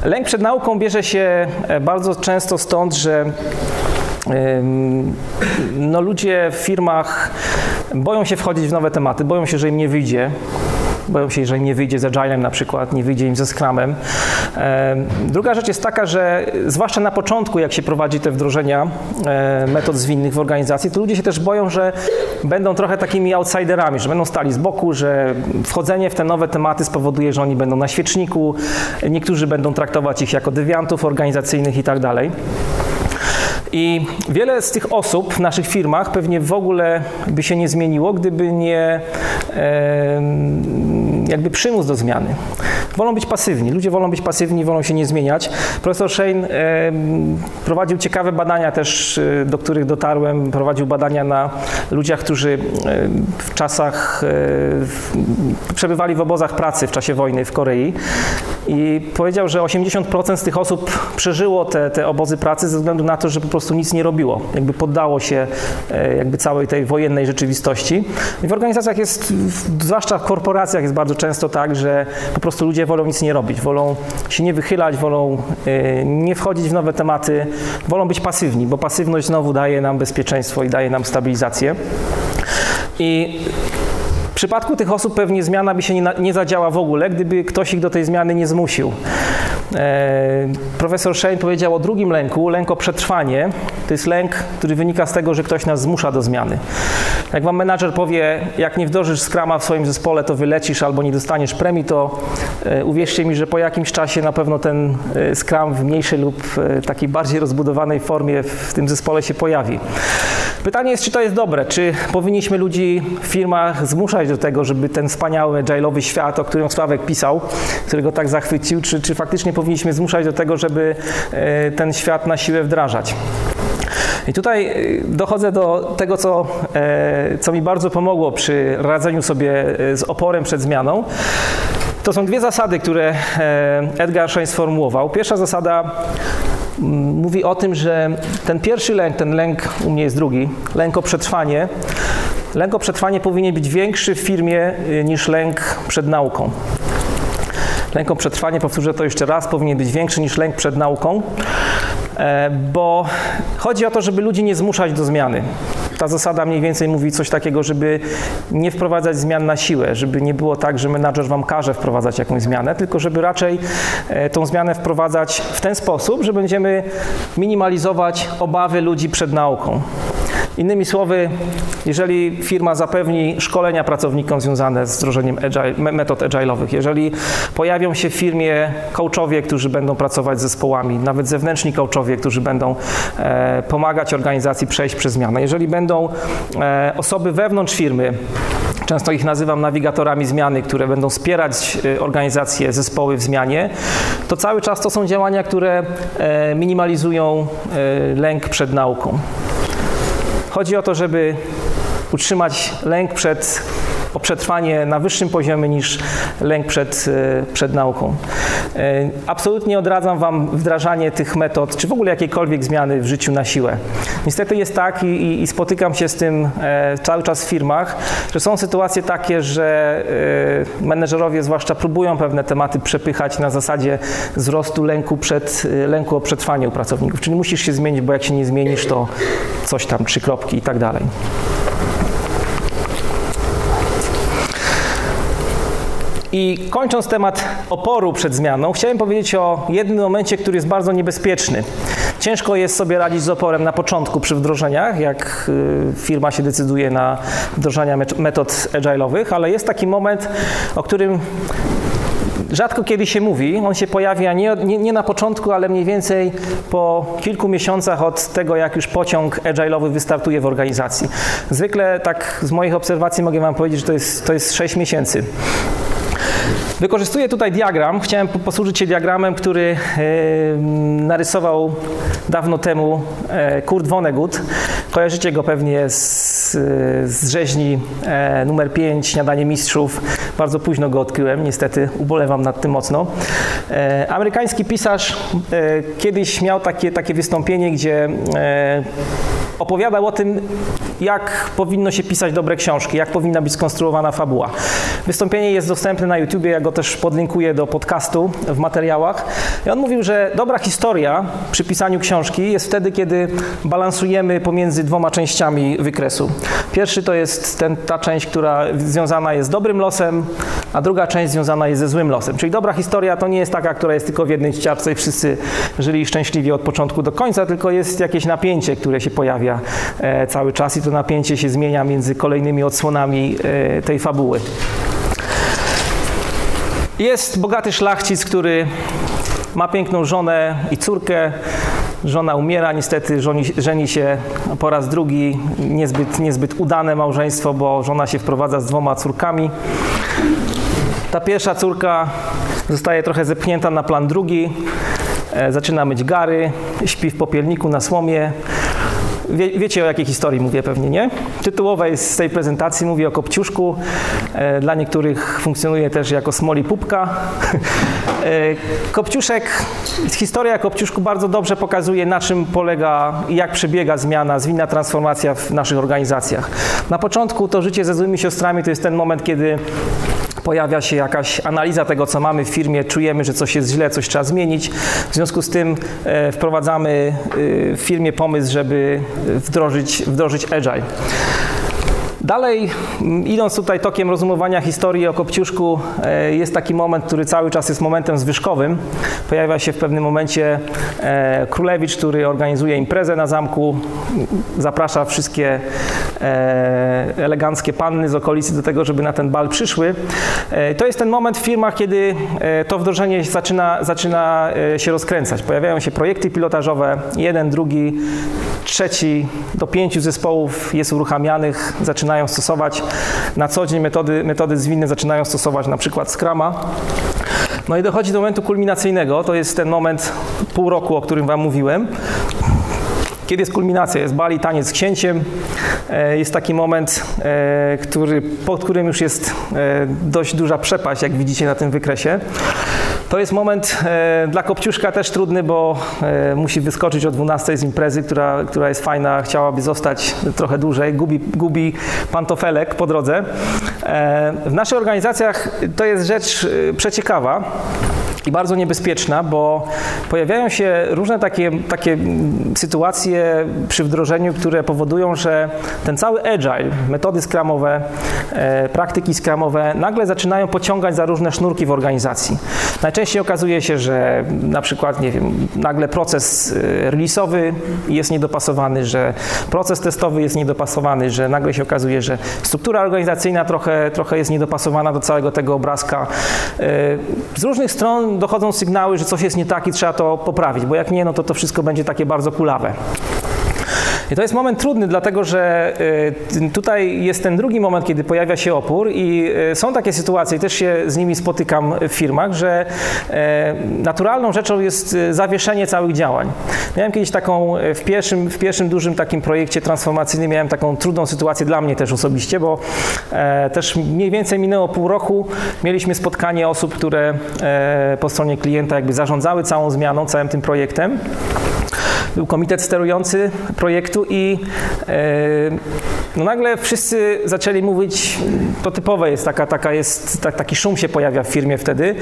Lęk przed nauką bierze się bardzo często stąd, że no, ludzie w firmach boją się wchodzić w nowe tematy, boją się, że im nie wyjdzie boją się, że nie wyjdzie z Agilem na przykład, nie wyjdzie im ze Scrumem. Druga rzecz jest taka, że zwłaszcza na początku, jak się prowadzi te wdrożenia metod zwinnych w organizacji, to ludzie się też boją, że będą trochę takimi outsiderami, że będą stali z boku, że wchodzenie w te nowe tematy spowoduje, że oni będą na świeczniku, niektórzy będą traktować ich jako dewiantów organizacyjnych i tak dalej. I wiele z tych osób w naszych firmach pewnie w ogóle by się nie zmieniło, gdyby nie e, jakby przymus do zmiany. Wolą być pasywni. Ludzie wolą być pasywni, wolą się nie zmieniać. Profesor Shane e, prowadził ciekawe badania też, e, do których dotarłem. Prowadził badania na ludziach, którzy w czasach przebywali w obozach pracy w czasie wojny w Korei i powiedział, że 80% z tych osób przeżyło te, te obozy pracy ze względu na to, że po prostu nic nie robiło. Jakby poddało się jakby całej tej wojennej rzeczywistości. I w organizacjach jest, zwłaszcza w korporacjach jest bardzo często tak, że po prostu ludzie wolą nic nie robić, wolą się nie wychylać, wolą nie wchodzić w nowe tematy, wolą być pasywni, bo pasywność znowu daje nam bezpieczeństwo i daje nam stabilizację. I w przypadku tych osób pewnie zmiana by się nie, nie zadziała w ogóle, gdyby ktoś ich do tej zmiany nie zmusił. E, profesor Shane powiedział o drugim lęku, lęk o przetrwanie. To jest lęk, który wynika z tego, że ktoś nas zmusza do zmiany. Jak wam menadżer powie, jak nie wdrożysz skrama w swoim zespole, to wylecisz albo nie dostaniesz premii, to e, uwierzcie mi, że po jakimś czasie na pewno ten e, skram w mniejszej lub e, takiej bardziej rozbudowanej formie w tym zespole się pojawi. Pytanie jest, czy to jest dobre, czy powinniśmy ludzi w firmach zmuszać do tego, żeby ten wspaniały agile'owy świat, o którym Sławek pisał, którego tak zachwycił, czy, czy faktycznie powinniśmy zmuszać do tego, żeby ten świat na siłę wdrażać. I tutaj dochodzę do tego, co, co mi bardzo pomogło przy radzeniu sobie z oporem przed zmianą. To są dwie zasady, które Edgar Schein sformułował. Pierwsza zasada mówi o tym, że ten pierwszy lęk, ten lęk u mnie jest drugi, lęk o przetrwanie, lęk o przetrwanie powinien być większy w firmie niż lęk przed nauką. Lęk o przetrwanie, powtórzę to jeszcze raz, powinien być większy niż lęk przed nauką, bo chodzi o to, żeby ludzi nie zmuszać do zmiany. ta zasada mniej więcej mówi coś takiego, żeby nie wprowadzać zmian na siłę, żeby nie było tak, że menadżer wam każe wprowadzać jakąś zmianę, tylko żeby raczej e, tą zmianę wprowadzać w ten sposób, że będziemy minimalizować obawy ludzi przed nauką. Innymi słowy, jeżeli firma zapewni szkolenia pracownikom związane z wdrożeniem agile, metod agile'owych, jeżeli pojawią się w firmie coachowie, którzy będą pracować z zespołami, nawet zewnętrzni coachowie, którzy będą e, pomagać organizacji przejść przez zmianę, jeżeli będą e, osoby wewnątrz firmy, Często ich nazywam nawigatorami zmiany, które będą wspierać e, organizacje, zespoły w zmianie. To cały czas to są działania, które e, minimalizują e, lęk przed nauką. Chodzi o to, żeby utrzymać lęk przed o przetrwanie na wyższym poziomie niż lęk przed, e, przed nauką. E, absolutnie odradzam Wam wdrażanie tych metod, czy w ogóle jakiejkolwiek zmiany w życiu na siłę. Niestety jest tak i, i spotykam się z tym e, cały czas w firmach, że są sytuacje takie, że menedżerowie zwłaszcza próbują pewne tematy przepychać na zasadzie wzrostu lęku, przed, lęku o przetrwanie u pracowników. Czyli musisz się zmienić, bo jak się nie zmienisz, to coś tam, trzy kropki i tak dalej. I kończąc temat oporu przed zmianą, chciałem powiedzieć o jednym momencie, który jest bardzo niebezpieczny. Ciężko jest sobie radzić z oporem na początku przy wdrożeniach, jak y, firma się decyduje na wdrożenia metod agile'owych, ale jest taki moment, o którym rzadko kiedy się mówi. On się pojawia nie, nie, nie, na początku, ale mniej więcej po kilku miesiącach od tego, jak już pociąg agile'owy wystartuje w organizacji. Zwykle tak z moich obserwacji mogę Wam powiedzieć, że to jest, to jest 6 miesięcy. Wykorzystuję tutaj diagram. Chciałem posłużyć się diagramem, który narysował dawno temu e, Kurt Vonnegut. Kojarzycie go pewnie z, z rzeźni e, numer 5, Śniadanie Mistrzów. Bardzo późno go odkryłem, niestety ubolewam nad tym mocno. E, amerykański pisarz kiedyś miał takie, takie wystąpienie, gdzie opowiadał o tym, jak powinno się pisać dobre książki, jak powinna być skonstruowana fabuła. Wystąpienie jest dostępne na YouTubie, ja go też podlinkuję do podcastu w materiałach. I on mówił, że dobra historia przy pisaniu książki jest wtedy, kiedy balansujemy pomiędzy dwoma częściami wykresu. Pierwszy to jest ten, ta część, która związana jest z dobrym losem, a druga część związana jest ze złym losem. Czyli dobra historia to nie jest taka, która jest tylko w jednej ściarce i wszyscy żyli szczęśliwie od początku do końca, tylko jest jakieś napięcie, które się pojawia e, cały czas i to napięcie się zmienia między kolejnymi odsłonami e, tej fabuły. Jest bogaty szlachcic, który ma piękną żonę i córkę. Żona umiera, niestety żoni, żeni się po raz drugi, niezbyt, niezbyt udane małżeństwo, bo żona się wprowadza z dwoma córkami. Ta pierwsza córka zostaje trochę zepchnięta na plan drugi, e, zaczyna myć gary, śpi w popielniku na słomie, Wie, wiecie o jakiej historii mówię pewnie, nie? Tytułowa jest z tej prezentacji, mówię o Kopciuszku. E, dla niektórych funkcjonuje też jako smoli pupka. E, Kopciuszek, historia Kopciuszku bardzo dobrze pokazuje, na czym polega i jak przebiega zmiana, zwinna transformacja w naszych organizacjach. Na początku to życie ze złymi siostrami to jest ten moment, kiedy pojawia się jakaś analiza tego, co mamy w firmie, czujemy, że coś jest źle, coś trzeba zmienić. W związku z tym e, wprowadzamy e, w firmie pomysł, żeby wdrożyć, wdrożyć Agile. Dalej, idąc tutaj tokiem rozumowania historii o Kopciuszku, e, jest taki moment, który cały czas jest momentem zwyżkowym. Pojawia się w pewnym momencie e, Królewicz, który organizuje imprezę na zamku, zaprasza wszystkie e, eleganckie panny z okolicy do tego, żeby na ten bal przyszły. To jest ten moment w firmach, kiedy to wdrożenie zaczyna, zaczyna się rozkręcać. Pojawiają się projekty pilotażowe, jeden, drugi, trzeci, do pięciu zespołów jest uruchamianych, zaczynają zaczynają stosować na co dzień metody, metody zwinne, zaczynają stosować na przykład Scrama. No i dochodzi do momentu kulminacyjnego, to jest ten moment pół roku, o którym Wam mówiłem. Kiedy jest kulminacja? Jest bali, taniec z księciem. E, jest taki moment, e, który, pod którym już jest e, dość duża przepaść, jak widzicie na tym wykresie. To jest moment e, dla Kopciuszka też trudny, bo e, musi wyskoczyć o 12 z imprezy, która, która jest fajna, chciałaby zostać trochę dłużej, gubi, gubi pantofelek po drodze. E, w naszych organizacjach to jest rzecz przeciekawa. i bardzo niebezpieczna, bo pojawiają się różne takie, takie sytuacje przy wdrożeniu, które powodują, że ten cały agile, metody skramowe, praktyki skramowe nagle zaczynają pociągać za różne sznurki w organizacji. Najczęściej okazuje się, że na przykład, nie wiem, nagle proces e, release'owy jest niedopasowany, że proces testowy jest niedopasowany, że nagle się okazuje, że struktura organizacyjna trochę, trochę jest niedopasowana do całego tego obrazka. E, z różnych stron dochodzą sygnały, że coś jest nie tak i trzeba to poprawić, bo jak nie, no to to wszystko będzie takie bardzo kulawe. I to jest moment trudny, dlatego że y, tutaj jest ten drugi moment, kiedy pojawia się opór i y, są takie sytuacje, też się z nimi spotykam w firmach, że e, naturalną rzeczą jest y, zawieszenie całych działań. Miałem kiedyś taką, w pierwszym, w pierwszym dużym takim projekcie transformacyjnym miałem taką trudną sytuację dla mnie też osobiście, bo e, też mniej więcej minęło pół roku, mieliśmy spotkanie osób, które e, po stronie klienta jakby zarządzały całą zmianą, całym tym projektem był komitet sterujący projektu i e, no nagle wszyscy zaczęli mówić, to typowe jest, taka, taka jest, tak, taki szum się pojawia w firmie wtedy,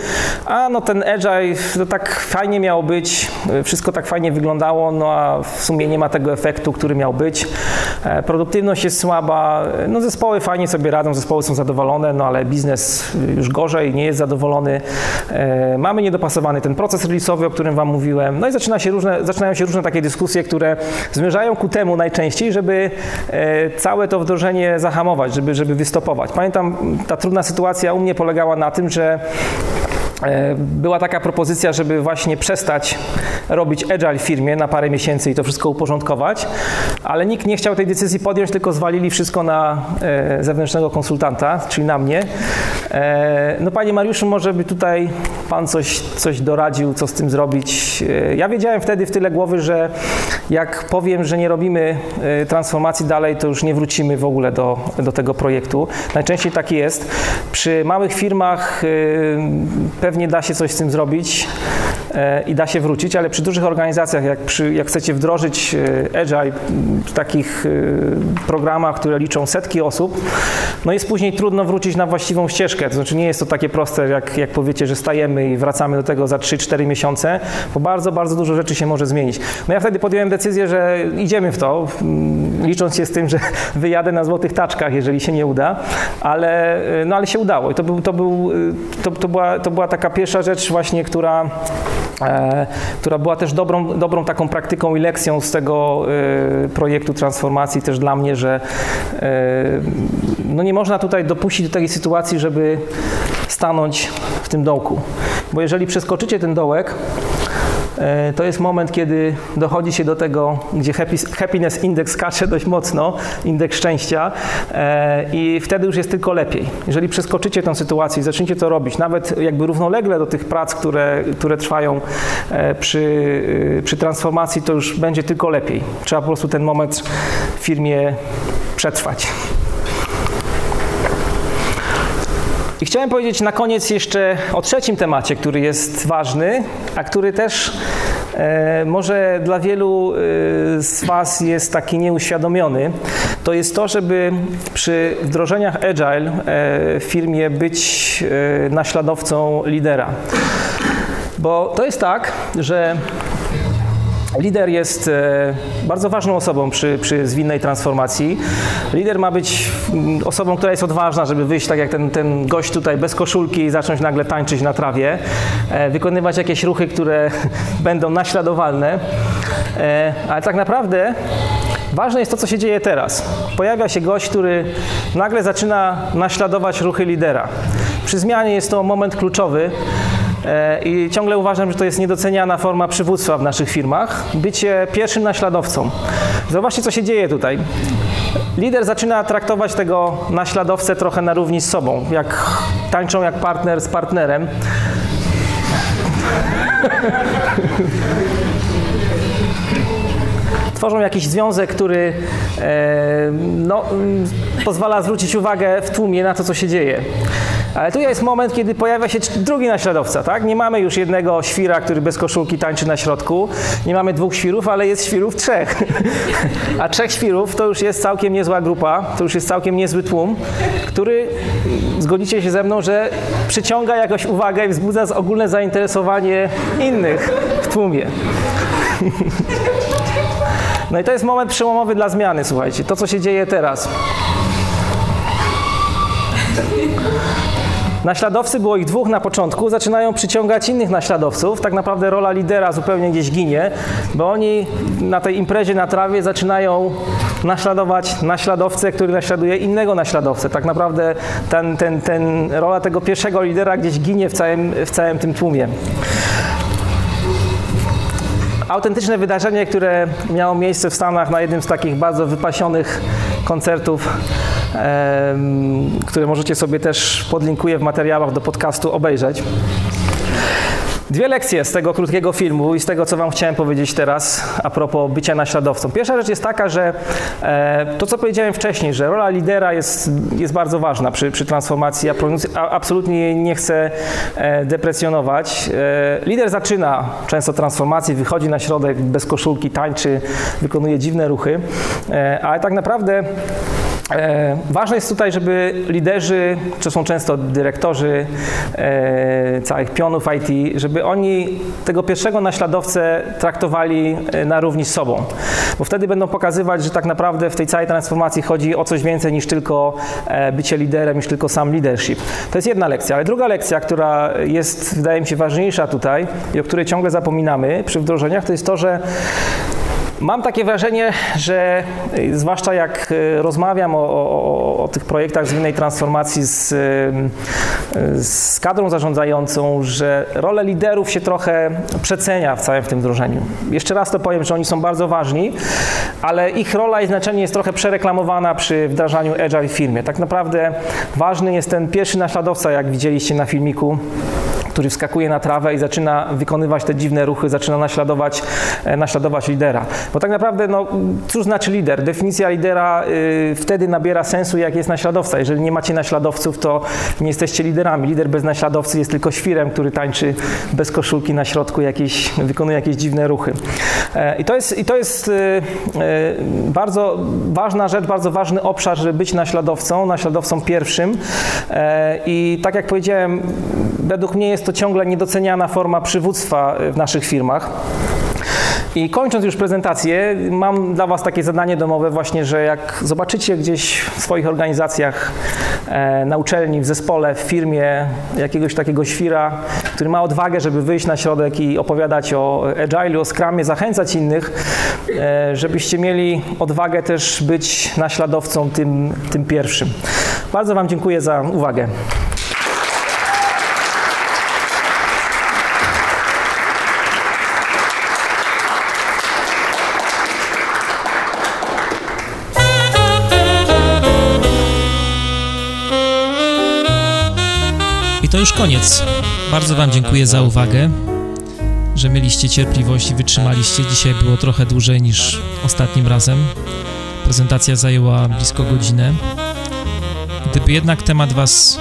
a no ten agile, to tak fajnie miało być, wszystko tak fajnie wyglądało, no a w sumie nie ma tego efektu, który miał być. E, produktywność jest słaba, no zespoły fajnie sobie radzą, zespoły są zadowolone, no ale biznes już gorzej, nie jest zadowolony. E, mamy niedopasowany ten proces release'owy, o którym Wam mówiłem, no i zaczyna się różne, zaczynają się różne takie dyskusje, które zmierzają ku temu najczęściej, żeby e, całe to wdrożenie zahamować, żeby, żeby wystopować. Pamiętam, ta trudna sytuacja u mnie polegała na tym, że była taka propozycja, żeby właśnie przestać robić agile w firmie na parę miesięcy i to wszystko uporządkować, ale nikt nie chciał tej decyzji podjąć, tylko zwalili wszystko na e, zewnętrznego konsultanta, czyli na mnie. E, no panie Mariuszu, może by tutaj pan coś, coś doradził, co z tym zrobić. Ja wiedziałem wtedy w tyle głowy, że jak powiem, że nie robimy transformacji dalej, to już nie wrócimy w ogóle do, do tego projektu. Najczęściej tak jest. Przy małych firmach pewnie da się coś z tym zrobić e, i da się wrócić, ale przy dużych organizacjach, jak, przy, jak chcecie wdrożyć e, Agile w takich e, programach, które liczą setki osób, no jest później trudno wrócić na właściwą ścieżkę. To znaczy nie jest to takie proste, jak, jak powiecie, że stajemy i wracamy do tego za 3-4 miesiące, bo bardzo, bardzo dużo rzeczy się może zmienić. No ja wtedy podjąłem decyzję, że idziemy w to, licząc się z tym, że wyjadę na złotych taczkach, jeżeli się nie uda, ale, no ale się udało i to, był, to, był, to, to, była, to była taka pierwsza rzecz właśnie, która, e, która była też dobrą, dobrą taką praktyką i lekcją z tego e, projektu transformacji też dla mnie, że e, no nie można tutaj dopuścić do takiej sytuacji, żeby stanąć w tym dołku. Bo jeżeli przeskoczycie ten dołek, to jest moment, kiedy dochodzi się do tego, gdzie happiness index skacze dość mocno, indeks szczęścia e, i wtedy już jest tylko lepiej. Jeżeli przeskoczycie tę sytuację i zaczniecie to robić, nawet jakby równolegle do tych prac, które, które trwają e, przy, przy transformacji, to już będzie tylko lepiej. Trzeba po prostu ten moment w firmie przetrwać. I chciałem powiedzieć na koniec jeszcze o trzecim temacie, który jest ważny, a który też e, może dla wielu e, z Was jest taki nieuświadomiony. To jest to, żeby przy wdrożeniach Agile e, w firmie być e, naśladowcą lidera. Bo to jest tak, że Lider jest e, bardzo ważną osobą przy, przy zwinnej transformacji. Lider ma być mm, osobą, która jest odważna, żeby wyjść tak jak ten, ten gość tutaj bez koszulki i zacząć nagle tańczyć na trawie, e, wykonywać jakieś ruchy, które będą naśladowalne. E, ale tak naprawdę ważne jest to, co się dzieje teraz. Pojawia się gość, który nagle zaczyna naśladować ruchy lidera. Przy zmianie jest to moment kluczowy. E, I ciągle uważam, że to jest niedoceniana forma przywództwa w naszych firmach. Bycie pierwszym naśladowcą. Zobaczcie, co się dzieje tutaj. Lider zaczyna traktować tego naśladowcę trochę na równi z sobą, jak tańczą jak partner z partnerem. Tworzą jakiś związek, który e, no, pozwala zwrócić uwagę w tłumie na to, co się dzieje. Ale tu jest moment, kiedy pojawia się drugi naśladowca, tak? Nie mamy już jednego świra, który bez koszulki tańczy na środku. Nie mamy dwóch świrów, ale jest świrów trzech. A trzech świrów to już jest całkiem niezła grupa, to już jest całkiem niezły tłum, który, zgodzicie się ze mną, że przyciąga jakoś uwagę i wzbudza ogólne zainteresowanie innych w tłumie. No i to jest moment przełomowy dla zmiany, słuchajcie. To, co się dzieje teraz. Naśladowcy, było ich dwóch na początku, zaczynają przyciągać innych naśladowców. Tak naprawdę rola lidera zupełnie gdzieś ginie, bo oni na tej imprezie na trawie zaczynają naśladować naśladowcę, który naśladuje innego naśladowcę. Tak naprawdę ten, ten, ten, rola tego pierwszego lidera gdzieś ginie w całym, w całym tym tłumie autentyczne wydarzenie, które miało miejsce w Stanach na jednym z takich bardzo wypasionych koncertów, które możecie sobie też podlinkuję w materiałach do podcastu obejrzeć. Dwie lekcje z tego krótkiego filmu i z tego, co Wam chciałem powiedzieć teraz a propos bycia naśladowcą. Pierwsza rzecz jest taka, że e, to, co powiedziałem wcześniej, że rola lidera jest, jest bardzo ważna przy, przy transformacji. Ja absolutnie nie chcę e, deprecjonować. E, lider zaczyna często transformację, wychodzi na środek bez koszulki, tańczy, wykonuje dziwne ruchy, ale tak naprawdę ważne jest tutaj, żeby liderzy, to są często dyrektorzy całych pionów IT, żeby oni tego pierwszego naśladowcę traktowali e, na równi z sobą. Bo wtedy będą pokazywać, że tak naprawdę w tej całej transformacji chodzi o coś więcej niż tylko e, bycie liderem, niż tylko sam leadership. To jest jedna lekcja. Ale druga lekcja, która jest, wydaje mi się, ważniejsza tutaj i o której ciągle zapominamy przy wdrożeniach, to jest to, że Mam takie wrażenie, że y, zwłaszcza jak y, rozmawiam o, o, o tych projektach zwinnej transformacji z, y, z kadrą zarządzającą, że rolę liderów się trochę przecenia w całym tym wdrożeniu. Jeszcze raz to powiem, że oni są bardzo ważni, ale ich rola i znaczenie jest trochę przereklamowana przy wdrażaniu Agile w firmie. Tak naprawdę ważny jest ten pierwszy naśladowca, jak widzieliście na filmiku, który wskakuje na trawę i zaczyna wykonywać te dziwne ruchy, zaczyna naśladować, e, naśladować lidera. Bo tak naprawdę, no, cóż znaczy lider? Definicja lidera y, wtedy nabiera sensu, jak jest naśladowca. Jeżeli nie macie naśladowców, to nie jesteście liderami. Lider bez naśladowcy jest tylko świrem, który tańczy bez koszulki na środku, jakieś, wykonuje jakieś dziwne ruchy. E, I to jest, i to jest y, y, bardzo ważna rzecz, bardzo ważny obszar, żeby być naśladowcą, naśladowcą pierwszym. E, I tak jak powiedziałem, według mnie jest to ciągle niedoceniana forma przywództwa w naszych firmach. I kończąc już prezentację, mam dla Was takie zadanie domowe właśnie, że jak zobaczycie gdzieś w swoich organizacjach, e, na uczelni, w zespole, w firmie jakiegoś takiego świra, który ma odwagę, żeby wyjść na środek i opowiadać o Agile, o Scrumie, zachęcać innych, e, żebyście mieli odwagę też być naśladowcą tym, tym pierwszym. Bardzo Wam dziękuję za uwagę. Koniec. Bardzo Wam dziękuję za uwagę, że mieliście cierpliwość i wytrzymaliście. Dzisiaj było trochę dłużej niż ostatnim razem. Prezentacja zajęła blisko godzinę. Gdyby jednak temat Was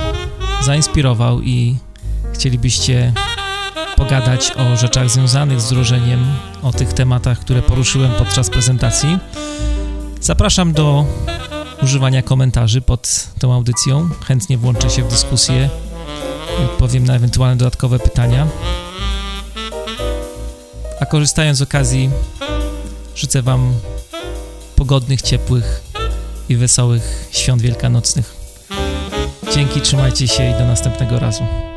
zainspirował i chcielibyście pogadać o rzeczach związanych z wdrożeniem, o tych tematach, które poruszyłem podczas prezentacji, zapraszam do używania komentarzy pod tą audycją. Chętnie włączę się w dyskusję odpowiem na ewentualne dodatkowe pytania. A korzystając z okazji, życzę Wam pogodnych, ciepłych i wesołych świąt wielkanocnych. Dzięki, trzymajcie się i do następnego razu.